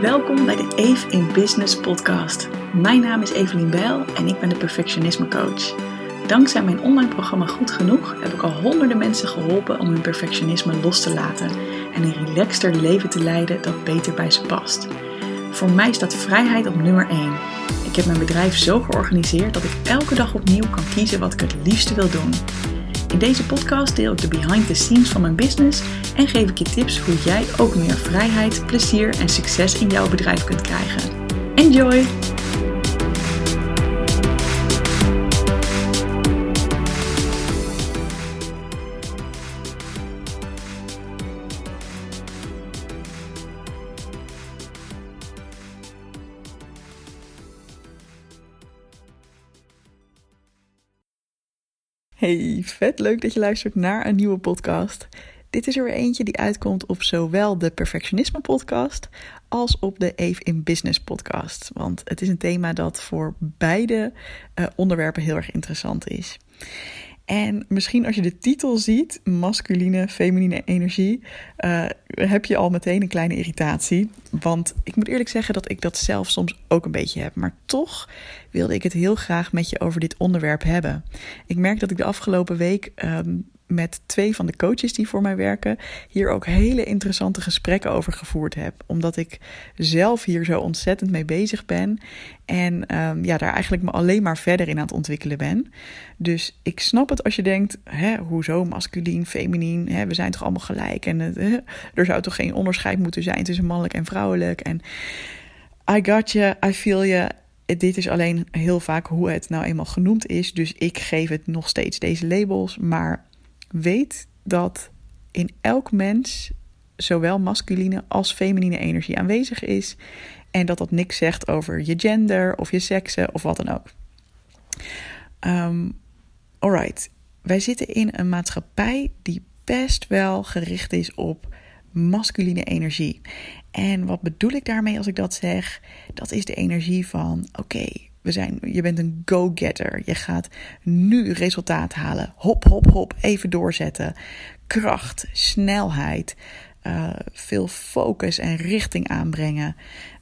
Welkom bij de Eve in Business podcast. Mijn naam is Evelien Bijl en ik ben de perfectionisme coach. Dankzij mijn online programma Goed Genoeg heb ik al honderden mensen geholpen om hun perfectionisme los te laten en een relaxter leven te leiden dat beter bij ze past. Voor mij staat vrijheid op nummer 1. Ik heb mijn bedrijf zo georganiseerd dat ik elke dag opnieuw kan kiezen wat ik het liefste wil doen. In deze podcast deel ik de behind the scenes van mijn business en geef ik je tips hoe jij ook meer vrijheid, plezier en succes in jouw bedrijf kunt krijgen. Enjoy! Hey, vet leuk dat je luistert naar een nieuwe podcast. Dit is er weer eentje die uitkomt op zowel de Perfectionisme podcast als op de Eve in Business podcast. Want het is een thema dat voor beide uh, onderwerpen heel erg interessant is. En misschien als je de titel ziet, masculine, feminine energie, uh, heb je al meteen een kleine irritatie. Want ik moet eerlijk zeggen dat ik dat zelf soms ook een beetje heb. Maar toch wilde ik het heel graag met je over dit onderwerp hebben. Ik merk dat ik de afgelopen week um, met twee van de coaches die voor mij werken, hier ook hele interessante gesprekken over gevoerd heb. Omdat ik zelf hier zo ontzettend mee bezig ben. En um, ja, daar eigenlijk me alleen maar verder in aan het ontwikkelen ben. Dus ik snap het als je denkt: hè, hoezo masculien, feminien? Hè, we zijn toch allemaal gelijk? En er zou toch geen onderscheid moeten zijn tussen mannelijk en vrouwelijk? En I got you, I feel you dit is alleen heel vaak hoe het nou eenmaal genoemd is. Dus ik geef het nog steeds deze labels. Maar weet dat in elk mens zowel masculine als feminine energie aanwezig is. En dat dat niks zegt over je gender of je seksen of wat dan ook. Um, alright, wij zitten in een maatschappij die best wel gericht is op masculine energie. En wat bedoel ik daarmee als ik dat zeg? Dat is de energie van: oké, we zijn, je bent een go-getter. Je gaat nu resultaat halen. Hop, hop, hop. Even doorzetten. Kracht, snelheid. Uh, veel focus en richting aanbrengen.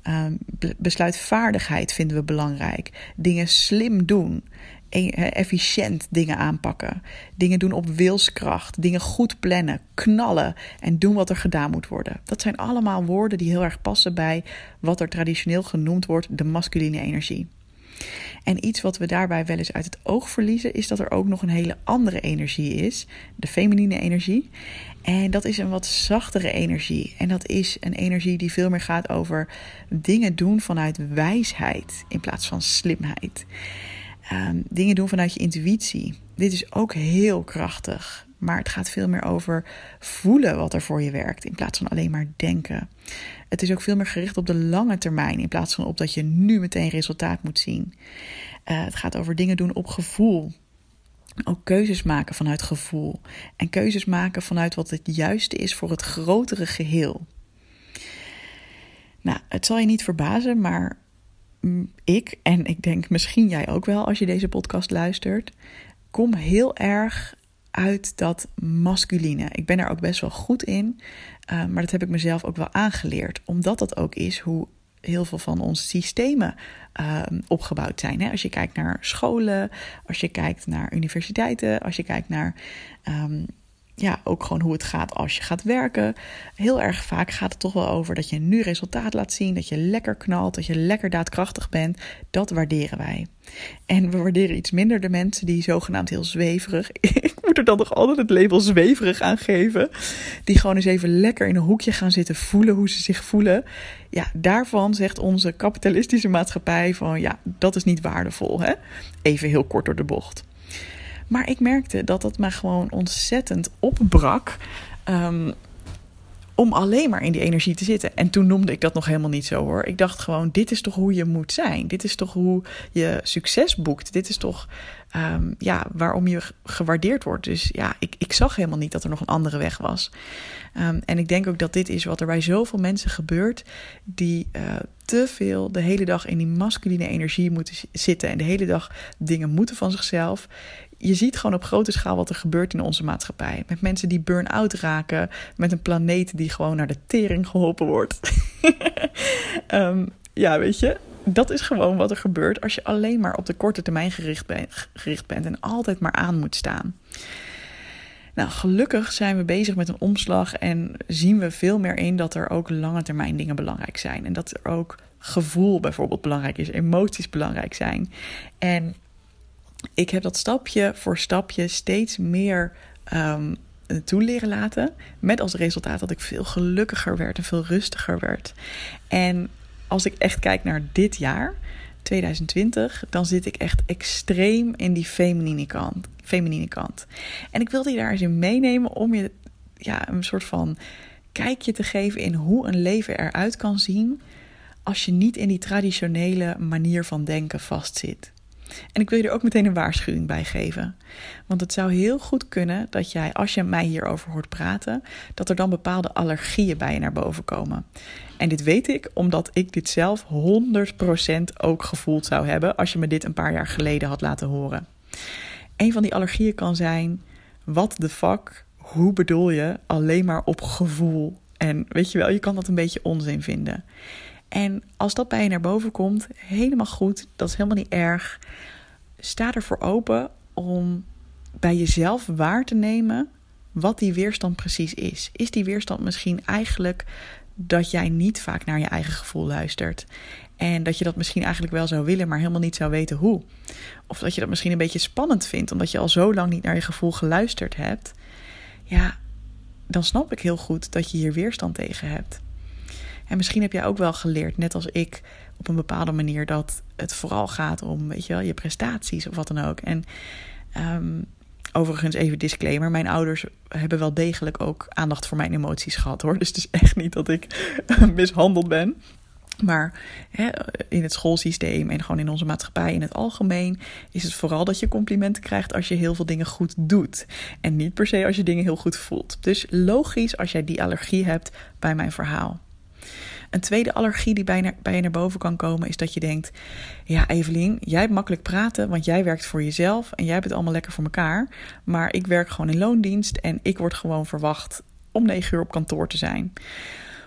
Uh, besluitvaardigheid vinden we belangrijk. Dingen slim doen. E efficiënt dingen aanpakken. Dingen doen op wilskracht. Dingen goed plannen. Knallen. En doen wat er gedaan moet worden. Dat zijn allemaal woorden die heel erg passen bij wat er traditioneel genoemd wordt de masculine energie. En iets wat we daarbij wel eens uit het oog verliezen, is dat er ook nog een hele andere energie is, de feminine energie. En dat is een wat zachtere energie. En dat is een energie die veel meer gaat over dingen doen vanuit wijsheid in plaats van slimheid. Um, dingen doen vanuit je intuïtie. Dit is ook heel krachtig. Maar het gaat veel meer over voelen wat er voor je werkt, in plaats van alleen maar denken. Het is ook veel meer gericht op de lange termijn, in plaats van op dat je nu meteen resultaat moet zien. Uh, het gaat over dingen doen op gevoel. Ook keuzes maken vanuit gevoel. En keuzes maken vanuit wat het juiste is voor het grotere geheel. Nou, het zal je niet verbazen, maar ik, en ik denk misschien jij ook wel als je deze podcast luistert, kom heel erg uit dat masculine. Ik ben er ook best wel goed in, uh, maar dat heb ik mezelf ook wel aangeleerd, omdat dat ook is hoe heel veel van onze systemen uh, opgebouwd zijn. Hè? Als je kijkt naar scholen, als je kijkt naar universiteiten, als je kijkt naar um, ja, ook gewoon hoe het gaat als je gaat werken. Heel erg vaak gaat het toch wel over dat je nu resultaat laat zien, dat je lekker knalt, dat je lekker daadkrachtig bent. Dat waarderen wij. En we waarderen iets minder de mensen die zogenaamd heel zweverig. Ik moet er dan nog altijd het label zweverig aan geven. Die gewoon eens even lekker in een hoekje gaan zitten voelen hoe ze zich voelen. Ja, daarvan zegt onze kapitalistische maatschappij van ja, dat is niet waardevol. Hè? Even heel kort door de bocht. Maar ik merkte dat dat me gewoon ontzettend opbrak. Um, om alleen maar in die energie te zitten. En toen noemde ik dat nog helemaal niet zo hoor. Ik dacht gewoon: dit is toch hoe je moet zijn? Dit is toch hoe je succes boekt? Dit is toch um, ja, waarom je gewaardeerd wordt? Dus ja, ik, ik zag helemaal niet dat er nog een andere weg was. Um, en ik denk ook dat dit is wat er bij zoveel mensen gebeurt die uh, te veel de hele dag in die masculine energie moeten zitten en de hele dag dingen moeten van zichzelf je ziet gewoon op grote schaal wat er gebeurt in onze maatschappij. Met mensen die burn-out raken, met een planeet die gewoon naar de tering geholpen wordt. Ehm, ja, weet je, dat is gewoon wat er gebeurt als je alleen maar op de korte termijn gericht, gericht bent en altijd maar aan moet staan. Nou, gelukkig zijn we bezig met een omslag en zien we veel meer in dat er ook lange termijn dingen belangrijk zijn. En dat er ook gevoel bijvoorbeeld belangrijk is, emoties belangrijk zijn. En ik heb dat stapje voor stapje steeds meer um, toe leren laten. Met als resultaat dat ik veel gelukkiger werd en veel rustiger werd. En als ik echt kijk naar dit jaar, 2020, dan zit ik echt extreem in die feminine kant. Feminine kant. En ik wilde je daar eens in meenemen om je ja, een soort van kijkje te geven in hoe een leven eruit kan zien als je niet in die traditionele manier van denken vastzit. En ik wil je er ook meteen een waarschuwing bij geven. Want het zou heel goed kunnen dat jij, als je mij hierover hoort praten, dat er dan bepaalde allergieën bij je naar boven komen. En dit weet ik omdat ik dit zelf 100% ook gevoeld zou hebben als je me dit een paar jaar geleden had laten horen. Een van die allergieën kan zijn: wat de fuck, hoe bedoel je alleen maar op gevoel? En weet je wel, je kan dat een beetje onzin vinden. En als dat bij je naar boven komt, helemaal goed, dat is helemaal niet erg. Sta ervoor open om bij jezelf waar te nemen wat die weerstand precies is. Is die weerstand misschien eigenlijk dat jij niet vaak naar je eigen gevoel luistert? En dat je dat misschien eigenlijk wel zou willen, maar helemaal niet zou weten hoe. Of dat je dat misschien een beetje spannend vindt, omdat je al zo lang niet naar je gevoel geluisterd hebt. Ja, dan snap ik heel goed dat je hier weerstand tegen hebt. En misschien heb jij ook wel geleerd, net als ik, op een bepaalde manier, dat het vooral gaat om, weet je wel, je prestaties of wat dan ook. En um, overigens even disclaimer, mijn ouders hebben wel degelijk ook aandacht voor mijn emoties gehad hoor. Dus het is echt niet dat ik mishandeld ben. Maar hè, in het schoolsysteem en gewoon in onze maatschappij in het algemeen is het vooral dat je complimenten krijgt als je heel veel dingen goed doet. En niet per se als je dingen heel goed voelt. Dus logisch als jij die allergie hebt bij mijn verhaal. Een tweede allergie die bij, bij je naar boven kan komen is dat je denkt: Ja, Evelien, jij hebt makkelijk praten, want jij werkt voor jezelf en jij hebt het allemaal lekker voor elkaar. Maar ik werk gewoon in loondienst en ik word gewoon verwacht om negen uur op kantoor te zijn.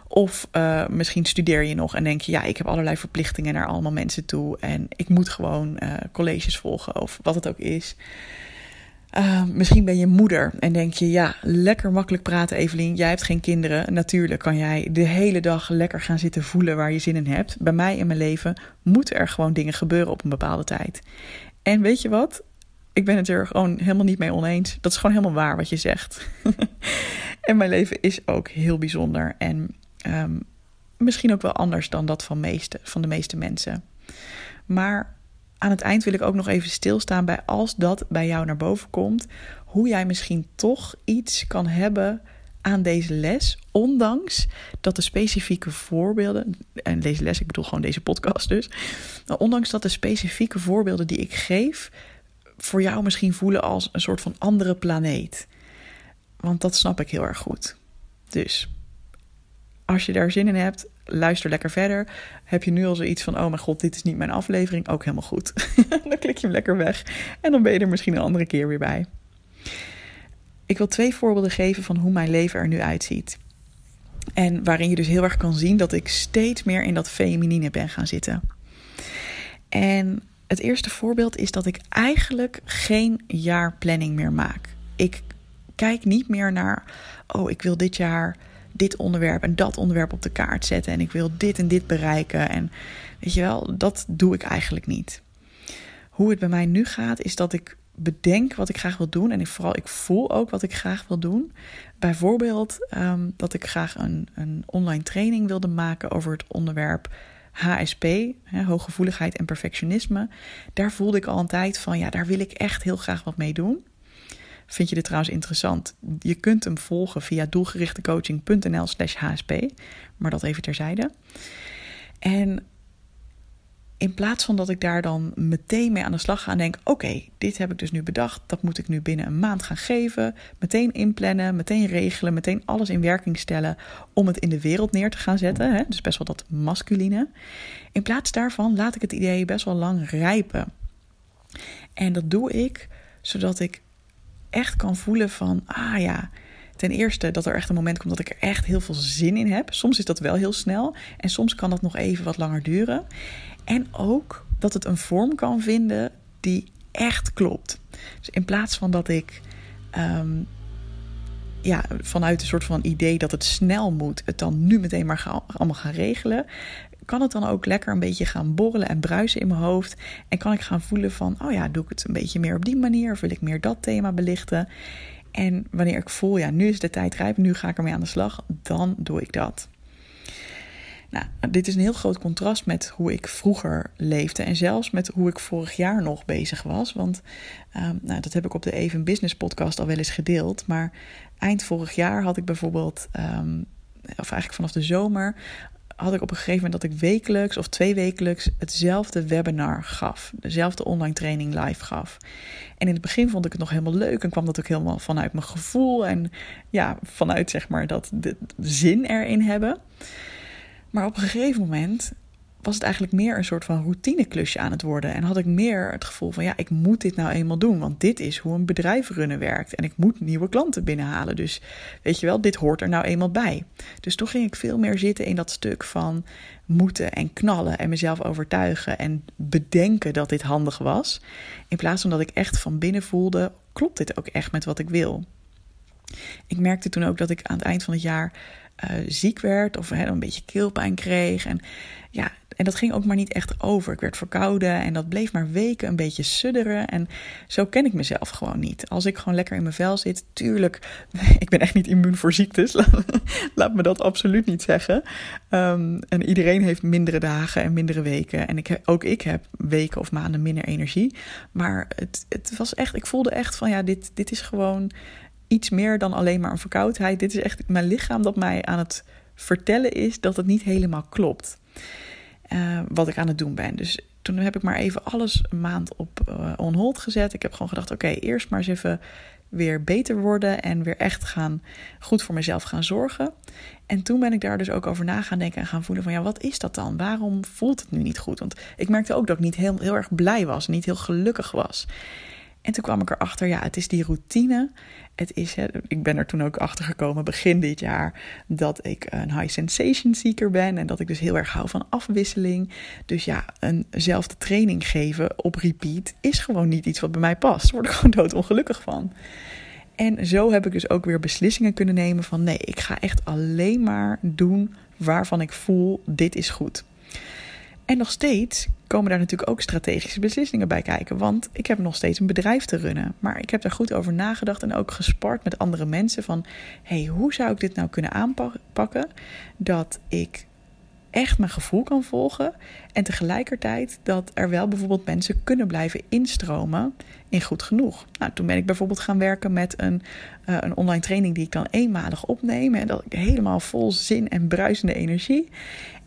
Of uh, misschien studeer je nog en denk je, ja, ik heb allerlei verplichtingen naar allemaal mensen toe. En ik moet gewoon uh, colleges volgen of wat het ook is. Uh, misschien ben je moeder en denk je, ja, lekker makkelijk praten, Evelien. Jij hebt geen kinderen. Natuurlijk kan jij de hele dag lekker gaan zitten voelen waar je zin in hebt. Bij mij in mijn leven moeten er gewoon dingen gebeuren op een bepaalde tijd. En weet je wat? Ik ben het er gewoon helemaal niet mee oneens. Dat is gewoon helemaal waar wat je zegt. en mijn leven is ook heel bijzonder. En um, misschien ook wel anders dan dat van, meeste, van de meeste mensen. Maar aan het eind wil ik ook nog even stilstaan bij als dat bij jou naar boven komt, hoe jij misschien toch iets kan hebben aan deze les, ondanks dat de specifieke voorbeelden, en deze les, ik bedoel gewoon deze podcast dus, ondanks dat de specifieke voorbeelden die ik geef, voor jou misschien voelen als een soort van andere planeet. Want dat snap ik heel erg goed. Dus als je daar zin in hebt, luister lekker verder. Heb je nu al zoiets van: oh mijn god, dit is niet mijn aflevering? Ook helemaal goed. dan klik je hem lekker weg en dan ben je er misschien een andere keer weer bij. Ik wil twee voorbeelden geven van hoe mijn leven er nu uitziet. En waarin je dus heel erg kan zien dat ik steeds meer in dat feminine ben gaan zitten. En het eerste voorbeeld is dat ik eigenlijk geen jaarplanning meer maak. Ik kijk niet meer naar, oh, ik wil dit jaar dit onderwerp en dat onderwerp op de kaart zetten. En ik wil dit en dit bereiken. En weet je wel, dat doe ik eigenlijk niet. Hoe het bij mij nu gaat, is dat ik bedenk wat ik graag wil doen. En ik, vooral ik voel ook wat ik graag wil doen. Bijvoorbeeld um, dat ik graag een, een online training wilde maken over het onderwerp HSP, hè, hooggevoeligheid en perfectionisme. Daar voelde ik al een tijd van, ja, daar wil ik echt heel graag wat mee doen. Vind je dit trouwens interessant? Je kunt hem volgen via doelgerichtecoaching.nl slash hsp. Maar dat even terzijde. En in plaats van dat ik daar dan meteen mee aan de slag ga en denk: oké, dit heb ik dus nu bedacht, dat moet ik nu binnen een maand gaan geven, meteen inplannen, meteen regelen, meteen alles in werking stellen om het in de wereld neer te gaan zetten. Hè? Dus best wel dat masculine. In plaats daarvan laat ik het idee best wel lang rijpen. En dat doe ik zodat ik echt kan voelen van, ah ja, ten eerste dat er echt een moment komt dat ik er echt heel veel zin in heb. Soms is dat wel heel snel en soms kan dat nog even wat langer duren. En ook dat het een vorm kan vinden die echt klopt. Dus in plaats van dat ik ehm, ja, vanuit een soort van idee dat het snel moet, het dan nu meteen maar ga, allemaal gaan regelen, kan het dan ook lekker een beetje gaan borrelen en bruisen in mijn hoofd. En kan ik gaan voelen van, oh ja, doe ik het een beetje meer op die manier of wil ik meer dat thema belichten. En wanneer ik voel, ja, nu is de tijd rijp, nu ga ik ermee aan de slag, dan doe ik dat. Nou, dit is een heel groot contrast met hoe ik vroeger leefde en zelfs met hoe ik vorig jaar nog bezig was. Want um, nou, dat heb ik op de Even Business podcast al wel eens gedeeld. Maar eind vorig jaar had ik bijvoorbeeld, um, of eigenlijk vanaf de zomer, had ik op een gegeven moment dat ik wekelijks of twee wekelijks hetzelfde webinar gaf. Dezelfde online training live gaf. En in het begin vond ik het nog helemaal leuk en kwam dat ook helemaal vanuit mijn gevoel en ja, vanuit zeg maar dat de zin erin hebben. Maar op een gegeven moment was het eigenlijk meer een soort van routineklusje aan het worden. En had ik meer het gevoel van ja, ik moet dit nou eenmaal doen. Want dit is hoe een bedrijf runnen werkt. En ik moet nieuwe klanten binnenhalen. Dus weet je wel, dit hoort er nou eenmaal bij. Dus toen ging ik veel meer zitten in dat stuk van moeten en knallen. En mezelf overtuigen en bedenken dat dit handig was. In plaats van dat ik echt van binnen voelde, klopt dit ook echt met wat ik wil. Ik merkte toen ook dat ik aan het eind van het jaar uh, ziek werd of hè, een beetje keelpijn kreeg. En ja, en dat ging ook maar niet echt over. Ik werd verkouden en dat bleef maar weken een beetje sudderen. En zo ken ik mezelf gewoon niet. Als ik gewoon lekker in mijn vel zit, tuurlijk, ik ben echt niet immuun voor ziektes. Laat me dat absoluut niet zeggen. Um, en iedereen heeft mindere dagen en mindere weken. En ik, ook ik heb weken of maanden minder energie. Maar het, het was echt, ik voelde echt van ja, dit, dit is gewoon iets meer dan alleen maar een verkoudheid. Dit is echt mijn lichaam dat mij aan het vertellen is dat het niet helemaal klopt. Uh, wat ik aan het doen ben. Dus toen heb ik maar even alles een maand op uh, on hold gezet. Ik heb gewoon gedacht: oké, eerst maar eens even weer beter worden en weer echt gaan goed voor mezelf gaan zorgen. En toen ben ik daar dus ook over na gaan denken en gaan voelen van ja, wat is dat dan? Waarom voelt het nu niet goed? Want ik merkte ook dat ik niet heel, heel erg blij was, niet heel gelukkig was. En toen kwam ik erachter, ja, het is die routine. Het is, ik ben er toen ook achter gekomen begin dit jaar dat ik een high sensation seeker ben en dat ik dus heel erg hou van afwisseling. Dus ja, eenzelfde training geven op repeat is gewoon niet iets wat bij mij past. Daar word ik gewoon doodongelukkig van. En zo heb ik dus ook weer beslissingen kunnen nemen van nee, ik ga echt alleen maar doen waarvan ik voel dit is goed. En nog steeds komen daar natuurlijk ook strategische beslissingen bij kijken. Want ik heb nog steeds een bedrijf te runnen. Maar ik heb daar goed over nagedacht en ook gespart met andere mensen van... hey, hoe zou ik dit nou kunnen aanpakken dat ik echt mijn gevoel kan volgen. En tegelijkertijd dat er wel bijvoorbeeld mensen kunnen blijven instromen in goed genoeg. Nou, toen ben ik bijvoorbeeld gaan werken met een, uh, een online training die ik dan eenmalig opneem. En dat ik helemaal vol zin en bruisende energie.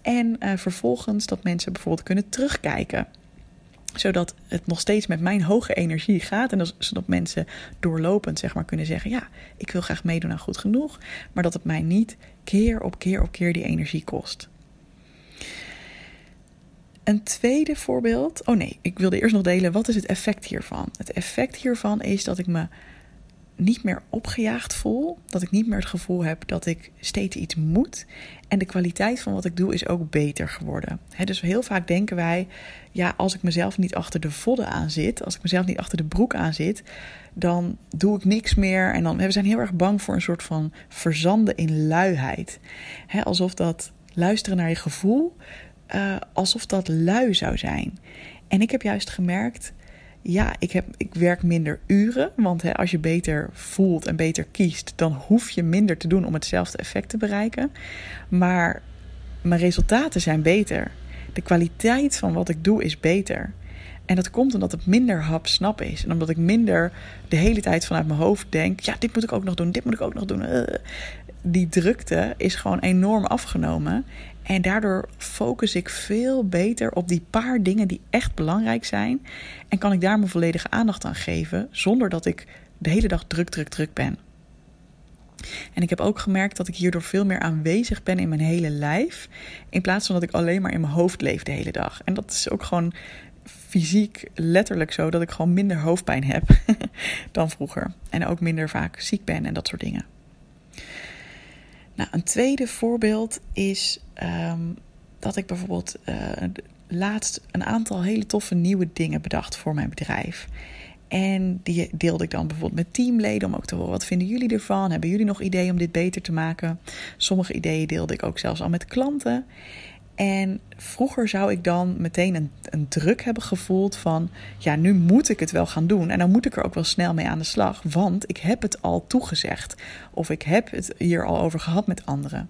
En uh, vervolgens dat mensen bijvoorbeeld kunnen terugkijken zodat het nog steeds met mijn hoge energie gaat. En zodat mensen doorlopend zeg maar, kunnen zeggen: Ja, ik wil graag meedoen aan goed genoeg. Maar dat het mij niet keer op keer op keer die energie kost. Een tweede voorbeeld. Oh nee, ik wilde eerst nog delen. Wat is het effect hiervan? Het effect hiervan is dat ik me niet meer opgejaagd voel. Dat ik niet meer het gevoel heb dat ik steeds iets moet. En de kwaliteit van wat ik doe is ook beter geworden. dus heel vaak denken wij, ja, als ik mezelf niet achter de vodden aan zit, als ik mezelf niet achter de broek aan zit, dan doe ik niks meer. En dan, we zijn heel erg bang voor een soort van verzanden in luiheid. alsof dat luisteren naar je gevoel, uh, alsof dat lui zou zijn. En ik heb juist gemerkt ja, ik, heb, ik werk minder uren. Want hè, als je beter voelt en beter kiest, dan hoef je minder te doen om hetzelfde effect te bereiken. Maar mijn resultaten zijn beter. De kwaliteit van wat ik doe is beter. En dat komt omdat het minder hap-snap is. En omdat ik minder de hele tijd vanuit mijn hoofd denk: ja, dit moet ik ook nog doen, dit moet ik ook nog doen. Uh, die drukte is gewoon enorm afgenomen. En daardoor focus ik veel beter op die paar dingen die echt belangrijk zijn. En kan ik daar mijn volledige aandacht aan geven, zonder dat ik de hele dag druk, druk, druk ben. En ik heb ook gemerkt dat ik hierdoor veel meer aanwezig ben in mijn hele lijf. In plaats van dat ik alleen maar in mijn hoofd leef de hele dag. En dat is ook gewoon fysiek letterlijk zo dat ik gewoon minder hoofdpijn heb dan vroeger. En ook minder vaak ziek ben en dat soort dingen. Nou, een tweede voorbeeld is ehm, dat ik bijvoorbeeld uh, laatst een aantal hele toffe nieuwe dingen bedacht voor mijn bedrijf. En die deelde ik dan bijvoorbeeld met teamleden om ook te horen wat vinden jullie ervan? Hebben jullie nog ideeën om dit beter te maken? Sommige ideeën deelde ik ook zelfs al met klanten. En vroeger zou ik dan meteen een, een, druk hebben gevoeld van, ja, nu moet ik het wel gaan doen. En dan moet ik er ook wel snel mee aan de slag, want ik heb het al toegezegd. Of ik heb het hier al over gehad met anderen.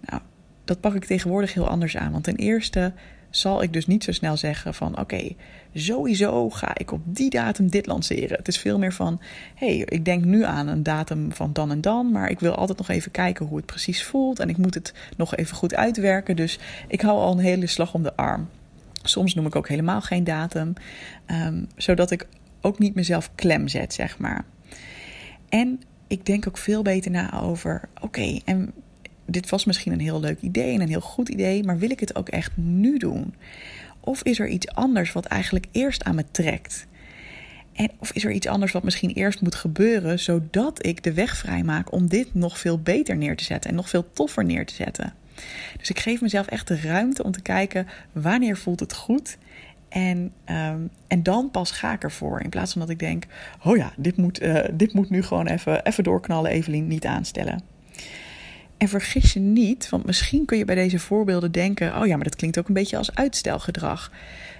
Nou, dat pak ik tegenwoordig heel anders aan. Want ten eerste zal ik dus niet zo snel zeggen van oké, sowieso ga ik op die datum dit lanceren. Het is veel meer van hey, ik denk nu aan een datum van dan en dan, maar ik wil altijd nog even kijken hoe het precies voelt en ik moet het nog even goed uitwerken. Dus ik hou al een hele slag om de arm. Soms noem ik ook helemaal geen datum, um, zodat ik ook niet mezelf klem zet, zeg maar. En ik denk ook veel beter na over oké, en dit was misschien een heel leuk idee en een heel goed idee, maar wil ik het ook echt nu doen? Of is er iets anders wat eigenlijk eerst aan me trekt? En of is er iets anders wat misschien eerst moet gebeuren, zodat ik de weg vrijmaak om dit nog veel beter neer te zetten en nog veel toffer neer te zetten? Dus ik geef mezelf echt de ruimte om te kijken wanneer voelt het goed. En, um, en dan pas ga ik ervoor. In plaats van dat ik denk: oh ja, dit moet, uh, dit moet nu gewoon even, even doorknallen, Evelien, niet aanstellen. En vergis je niet, want misschien kun je bij deze voorbeelden denken: oh ja, maar dat klinkt ook een beetje als uitstelgedrag.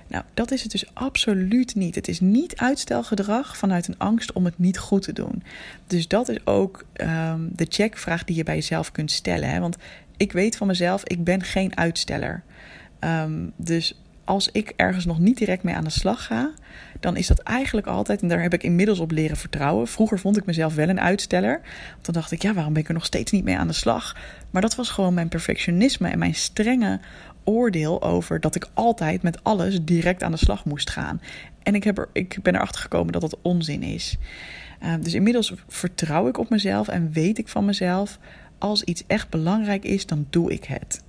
Nou, dat is het dus absoluut niet. Het is niet uitstelgedrag vanuit een angst om het niet goed te doen. Dus dat is ook um, de checkvraag die je bij jezelf kunt stellen. Hè? Want ik weet van mezelf, ik ben geen uitsteller. Um, dus als ik ergens nog niet direct mee aan de slag ga, dan is dat eigenlijk altijd, en daar heb ik inmiddels op leren vertrouwen. Vroeger vond ik mezelf wel een uitsteller. Want dan dacht ik, ja, waarom ben ik er nog steeds niet mee aan de slag? Maar dat was gewoon mijn perfectionisme en mijn strenge oordeel over dat ik altijd met alles direct aan de slag moest gaan. En ik, heb er, ik ben erachter gekomen dat dat onzin is. Uh, dus inmiddels vertrouw ik op mezelf en weet ik van mezelf, als iets echt belangrijk is, dan doe ik het.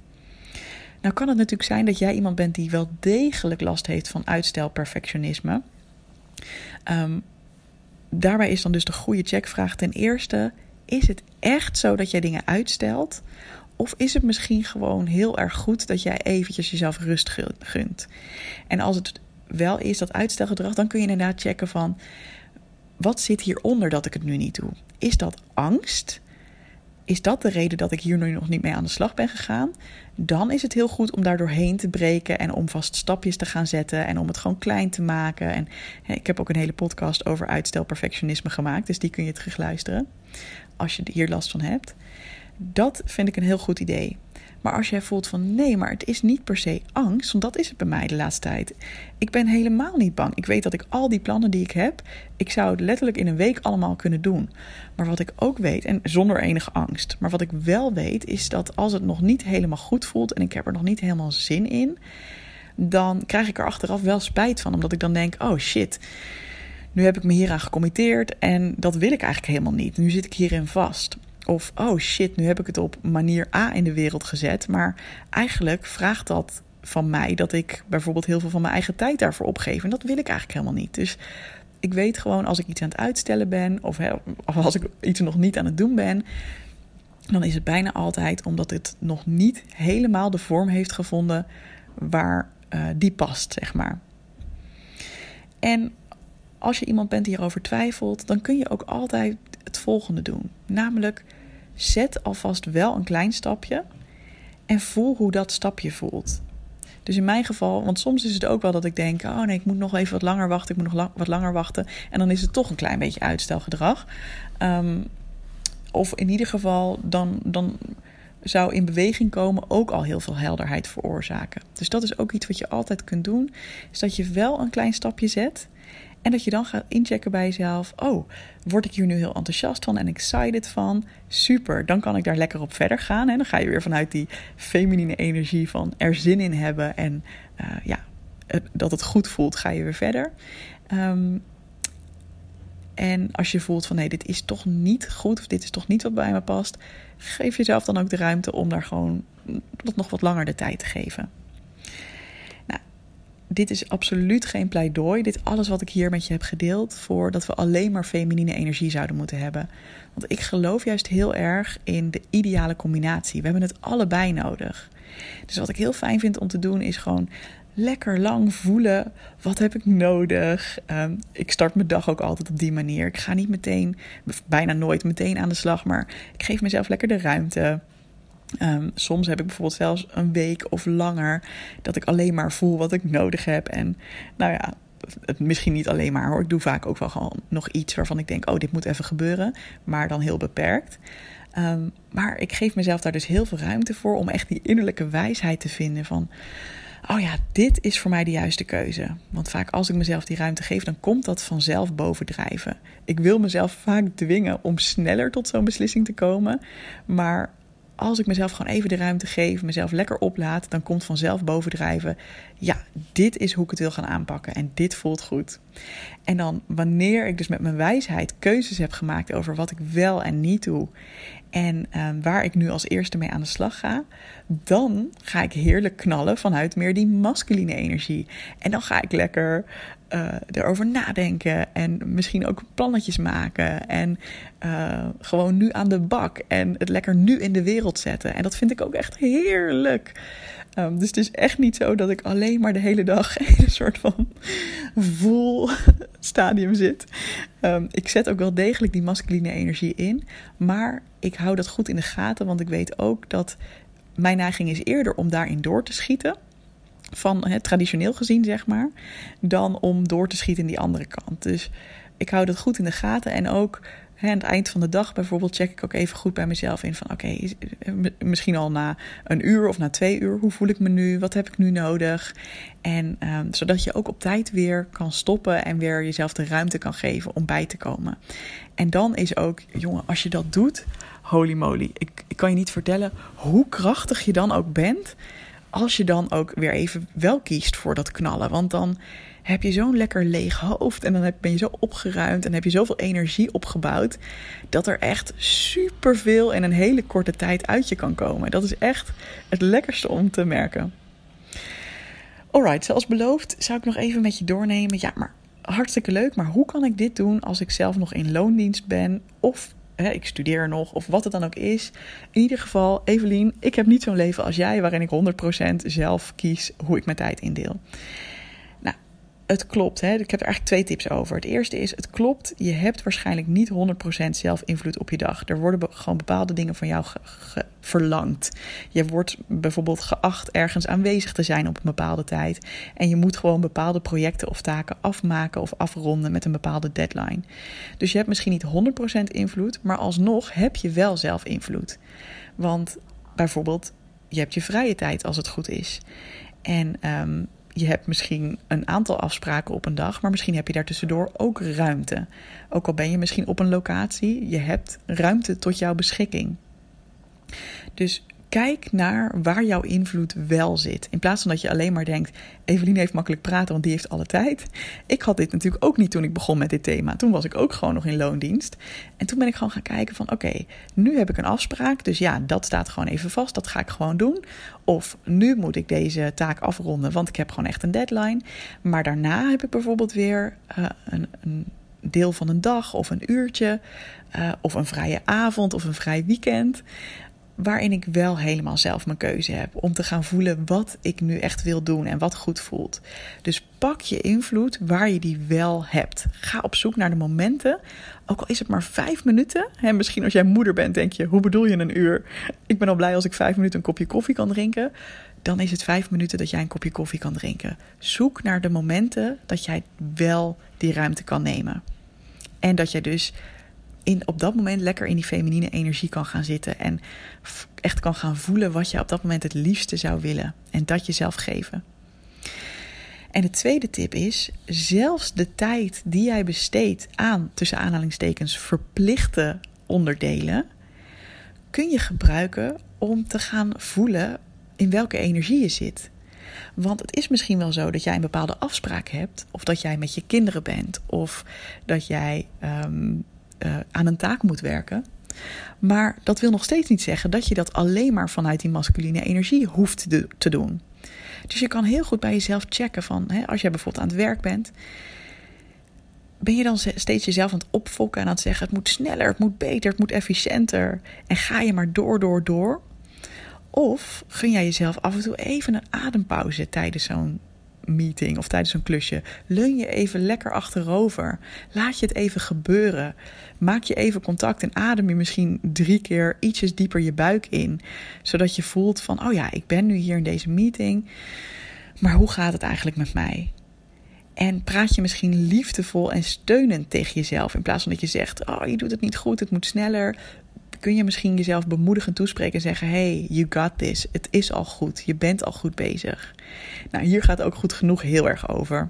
Nou kan het natuurlijk zijn dat jij iemand bent die wel degelijk last heeft van uitstelperfectionisme. Um, daarbij is dan dus de goede checkvraag ten eerste: is het echt zo dat jij dingen uitstelt? Of is het misschien gewoon heel erg goed dat jij eventjes jezelf rust gunt? En als het wel is dat uitstelgedrag, dan kun je inderdaad checken van wat zit hieronder dat ik het nu niet doe? Is dat angst? Is dat de reden dat ik hier nu nog niet mee aan de slag ben gegaan? Dan is het heel goed om daar doorheen te breken en om vast stapjes te gaan zetten en om het gewoon klein te maken. En ik heb ook een hele podcast over uitstelperfectionisme gemaakt, dus die kun je terug luisteren als je hier last van hebt. Dat vind ik een heel goed idee. Maar als jij voelt van nee, maar het is niet per se angst, want dat is het bij mij de laatste tijd. Ik ben helemaal niet bang. Ik weet dat ik al die plannen die ik heb, ik zou het letterlijk in een week allemaal kunnen doen. Maar wat ik ook weet, en zonder enige angst, maar wat ik wel weet, is dat als het nog niet helemaal goed voelt en ik heb er nog niet helemaal zin in, dan krijg ik er achteraf wel spijt van, omdat ik dan denk: oh shit. Nu heb ik me hieraan gecommitteerd en dat wil ik eigenlijk helemaal niet. Nu zit ik hierin vast. Of oh shit, nu heb ik het op manier A in de wereld gezet. Maar eigenlijk vraagt dat van mij dat ik bijvoorbeeld heel veel van mijn eigen tijd daarvoor opgeef. En dat wil ik eigenlijk helemaal niet. Dus ik weet gewoon als ik iets aan het uitstellen ben, of, als ik iets nog niet aan het doen ben, dan is het bijna altijd omdat het nog niet helemaal de vorm heeft gevonden waar uh, die past, zeg maar. En als je iemand bent die erover twijfelt, dan kun je ook altijd het volgende doen. Namelijk zet alvast wel een klein stapje en voel hoe dat stapje voelt. Dus in mijn geval, want soms is het ook wel dat ik denk: oh nee, ik moet nog even wat langer wachten, ik moet nog wat langer wachten. En dan is het toch een klein beetje uitstelgedrag. Um, of in ieder geval, dan, dan zou in beweging komen ook al heel veel helderheid veroorzaken. Dus dat is ook iets wat je altijd kunt doen: is dat je wel een klein stapje zet. En dat je dan gaat inchecken bij jezelf: oh, word ik hier nu heel enthousiast van en excited van? Super, dan kan ik daar lekker op verder gaan. En dan ga je weer vanuit die feminine energie van er zin in hebben en uh, ja, dat het goed voelt, ga je weer verder. Um, en als je voelt van nee, dit is toch niet goed of dit is toch niet wat bij me past, geef jezelf dan ook de ruimte om daar gewoon nog wat langer de tijd te geven dit is absoluut geen pleidooi. Dit alles wat ik hier met je heb gedeeld, voor dat we alleen maar feminine energie zouden moeten hebben. Want ik geloof juist heel erg in de ideale combinatie. We hebben het allebei nodig. Dus wat ik heel fijn vind om te doen, is gewoon lekker lang voelen. Wat heb ik nodig? Um, ik start mijn dag ook altijd op die manier. Ik ga niet meteen, bijna nooit meteen aan de slag, maar ik geef mezelf lekker de ruimte. Um, soms heb ik bijvoorbeeld zelfs een week of langer dat ik alleen maar voel wat ik nodig heb. En nou ja, het, misschien niet alleen maar hoor. Ik doe vaak ook wel gewoon nog iets waarvan ik denk: oh, dit moet even gebeuren. Maar dan heel beperkt. Um, maar ik geef mezelf daar dus heel veel ruimte voor om echt die innerlijke wijsheid te vinden van oh ja, dit is voor mij de juiste keuze. Want vaak als ik mezelf die ruimte geef, dan komt dat vanzelf bovendrijven. Ik wil mezelf vaak dwingen om sneller tot zo'n beslissing te komen. Maar als ik mezelf gewoon even de ruimte geef, mezelf lekker oplaat, dan komt vanzelf bovendrijven. Ja, dit is hoe ik het wil gaan aanpakken en dit voelt goed. En dan wanneer ik dus met mijn wijsheid keuzes heb gemaakt over wat ik wel en niet doe en ehm, waar ik nu als eerste mee aan de slag ga, dan ga ik heerlijk knallen vanuit meer die masculine energie. En dan ga ik lekker uh, erover nadenken en misschien ook plannetjes maken en uh, gewoon nu aan de bak en het lekker nu in de wereld zetten. En dat vind ik ook echt heerlijk. Um, dus het is echt niet zo dat ik alleen maar de hele dag in een soort van vol stadium zit. Um, ik zet ook wel degelijk die masculine energie in, maar ik hou dat goed in de gaten, want ik weet ook dat mijn neiging is eerder om daarin door te schieten van het traditioneel gezien, zeg maar, dan om door te schieten in die andere kant. Dus ik hou dat goed in de gaten en ook aan het eind van de dag bijvoorbeeld check ik ook even goed bij mezelf in van oké, misschien al na een uur of na twee uur, hoe voel ik me nu, wat heb ik nu nodig? En um, zodat je ook op tijd weer kan stoppen en weer jezelf de ruimte kan geven om bij te komen. En dan is ook, jongen, als je dat doet, holy moly, ik kan je niet vertellen hoe krachtig je dan ook bent als je dan ook weer even wel kiest voor dat knallen. Want dan heb je zo'n lekker leeg hoofd en dan ben je zo opgeruimd en heb je zoveel energie opgebouwd dat er echt superveel in een hele korte tijd uit je kan komen. Dat is echt het lekkerste om te merken. Alright, zoals beloofd zou ik nog even met je doornemen. Ja, maar hartstikke leuk, maar hoe kan ik dit doen als ik zelf nog in loondienst ben of hè, ik studeer nog of wat het dan ook is. In ieder geval, Evelien, ik heb niet zo'n leven als jij waarin ik 100% zelf kies hoe ik mijn tijd indeel. Het klopt. Hè? Ik heb er eigenlijk twee tips over. Het eerste is, het klopt. Je hebt waarschijnlijk niet 100% zelf invloed op je dag. Er worden gewoon bepaalde dingen van jou verlangd. Je wordt bijvoorbeeld geacht ergens aanwezig te zijn op een bepaalde tijd. En je moet gewoon bepaalde projecten of taken afmaken of afronden met een bepaalde deadline. Dus je hebt misschien niet 100% invloed, maar alsnog heb je wel zelf invloed. Want bijvoorbeeld, je hebt je vrije tijd als het goed is. En um, je hebt misschien een aantal afspraken op een dag, maar misschien heb je daartussendoor ook ruimte. Ook al ben je misschien op een locatie, je hebt ruimte tot jouw beschikking. Dus kijk naar waar jouw invloed wel zit. In plaats van dat je alleen maar denkt: Evelien heeft makkelijk praten, want die heeft alle tijd. Ik had dit natuurlijk ook niet toen ik begon met dit thema. Toen was ik ook gewoon nog in loondienst. En toen ben ik gewoon gaan kijken: van oké, nu heb ik een afspraak. Dus ja, dat staat gewoon even vast. Dat ga ik gewoon doen. Of nu moet ik deze taak afronden, want ik heb gewoon echt een deadline. Maar daarna heb ik bijvoorbeeld weer uh, een, een deel van een dag of een uurtje, uh, of een vrije avond of een vrij weekend waarin ik wel helemaal zelf mijn keuze heb. Om te gaan voelen wat ik nu echt wil doen en wat goed voelt. Dus pak je invloed waar je die wel hebt. Ga op zoek naar de momenten. Ook al is het maar vijf minuten. En misschien als jij moeder bent, denk je: hoe bedoel je een uur? Ik ben al blij als ik vijf minuten een kopje koffie kan drinken. Dan is het vijf minuten dat jij een kopje koffie kan drinken. Zoek naar de momenten dat jij wel die ruimte kan nemen. En dat jij dus in, op dat moment lekker in die feminine energie kan gaan zitten. En echt kan gaan voelen wat je op dat moment het liefste zou willen. En dat jezelf geven. En de tweede tip is: zelfs de tijd die jij besteedt aan tussen aanhalingstekens verplichte onderdelen, kun je gebruiken om te gaan voelen in welke energie je zit. Want het is misschien wel zo dat jij een bepaalde afspraak hebt, of dat jij met je kinderen bent, of dat jij um, uh, aan een taak moet werken. Maar dat wil nog steeds niet zeggen dat je dat alleen maar vanuit die masculine energie hoeft te doen. Dus je kan heel goed bij jezelf checken van, hè, als jij bijvoorbeeld aan het werk bent, ben je dan steeds jezelf aan het opfokken en aan het zeggen: het moet sneller, het moet beter, het moet efficiënter. En ga je maar door, door, door. Of gun jij jezelf af en toe even een adempauze tijdens zo'n meeting of tijdens zo'n klusje. Leun je even lekker achterover. Laat je het even gebeuren. Maak je even contact en adem je misschien drie keer ietsjes dieper je buik in. Zodat je voelt van, oh ja, ik ben nu hier in deze meeting. Maar hoe gaat het eigenlijk met mij? En praat je misschien liefdevol en steunend tegen jezelf. In plaats van dat je zegt: Oh, je doet het niet goed, het moet sneller. Kun je misschien jezelf bemoedigend toespreken en zeggen: Hey, you got this. Het is al goed. Je bent al goed bezig. Nou, hier gaat ook goed genoeg heel erg over.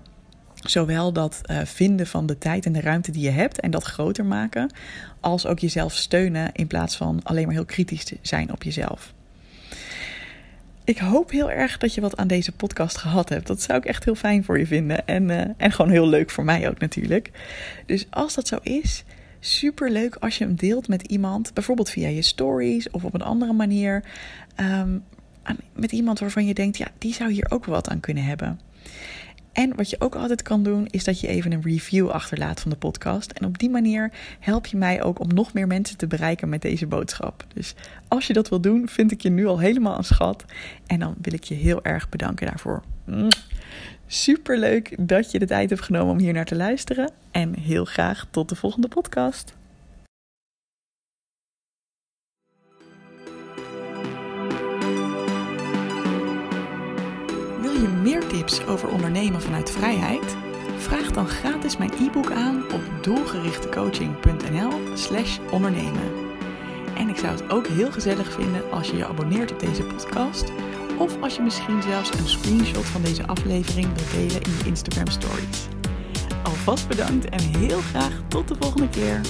Zowel dat uh, vinden van de tijd en de ruimte die je hebt en dat groter maken, als ook jezelf steunen in plaats van alleen maar heel kritisch te zijn op jezelf. Ik hoop heel erg dat je wat aan deze podcast gehad hebt. Dat zou ik echt heel fijn voor je vinden. En, uh, en gewoon heel leuk voor mij ook natuurlijk. Dus als dat zo is, super leuk als je hem deelt met iemand. Bijvoorbeeld via je stories of op een andere manier. Um, met iemand waarvan je denkt, ja, die zou hier ook wat aan kunnen hebben. En wat je ook altijd kan doen, is dat je even een review achterlaat van de podcast. En op die manier help je mij ook om nog meer mensen te bereiken met deze boodschap. Dus als je dat wil doen, vind ik je nu al helemaal een schat. En dan wil ik je heel erg bedanken daarvoor. Super leuk dat je de tijd hebt genomen om hier naar te luisteren. En heel graag tot de volgende podcast. je meer tips over ondernemen vanuit vrijheid? Vraag dan gratis mijn e-book aan op doelgerichtecoaching.nl/slash ondernemen. En ik zou het ook heel gezellig vinden als je je abonneert op deze podcast. Of als je misschien zelfs een screenshot van deze aflevering wilt delen in je Instagram stories. Alvast bedankt en heel graag tot de volgende keer.